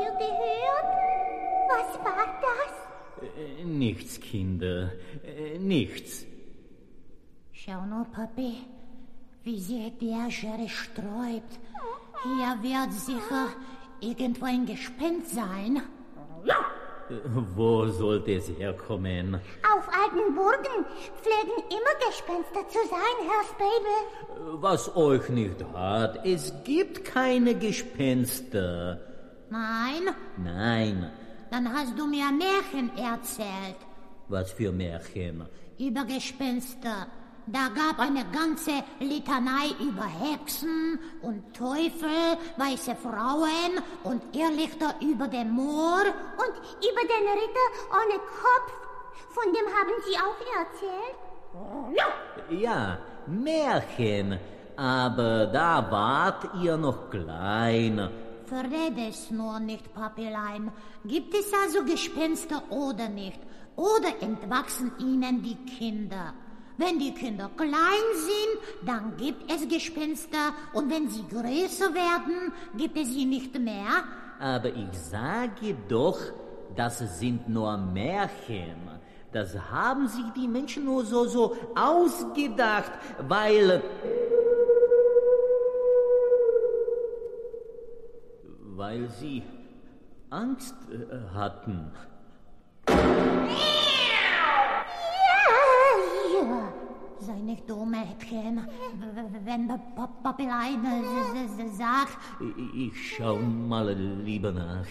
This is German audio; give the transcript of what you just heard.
ihr gehört? Was war das? Äh, äh, nichts, Kinder, äh, nichts. Schau nur, Papi, wie sie die Aschere sträubt. Hier wird sicher irgendwo ein Gespenst sein. Wo sollte es herkommen? Auf alten Burgen pflegen immer Gespenster zu sein, Herr Spabel. Was euch nicht hat, es gibt keine Gespenster. Nein? Nein. Dann hast du mir Märchen erzählt. Was für Märchen? Über Gespenster. Da gab eine ganze Litanei über Hexen und Teufel, weiße Frauen und Irrlichter über dem Moor. Und über den Ritter ohne Kopf. Von dem haben Sie auch erzählt? Ja, Märchen. Aber da wart ihr noch klein. Es nur nicht, Papilein. Gibt es also Gespenster oder nicht? Oder entwachsen ihnen die Kinder? Wenn die Kinder klein sind, dann gibt es Gespenster und wenn sie größer werden, gibt es sie nicht mehr. Aber ich sage doch, das sind nur Märchen. Das haben sich die Menschen nur so, so ausgedacht, weil... Weil sie Angst äh, hatten. Sei nicht dumm, Mädchen. Wenn Papelein sagt... Ich schau mal lieber nach.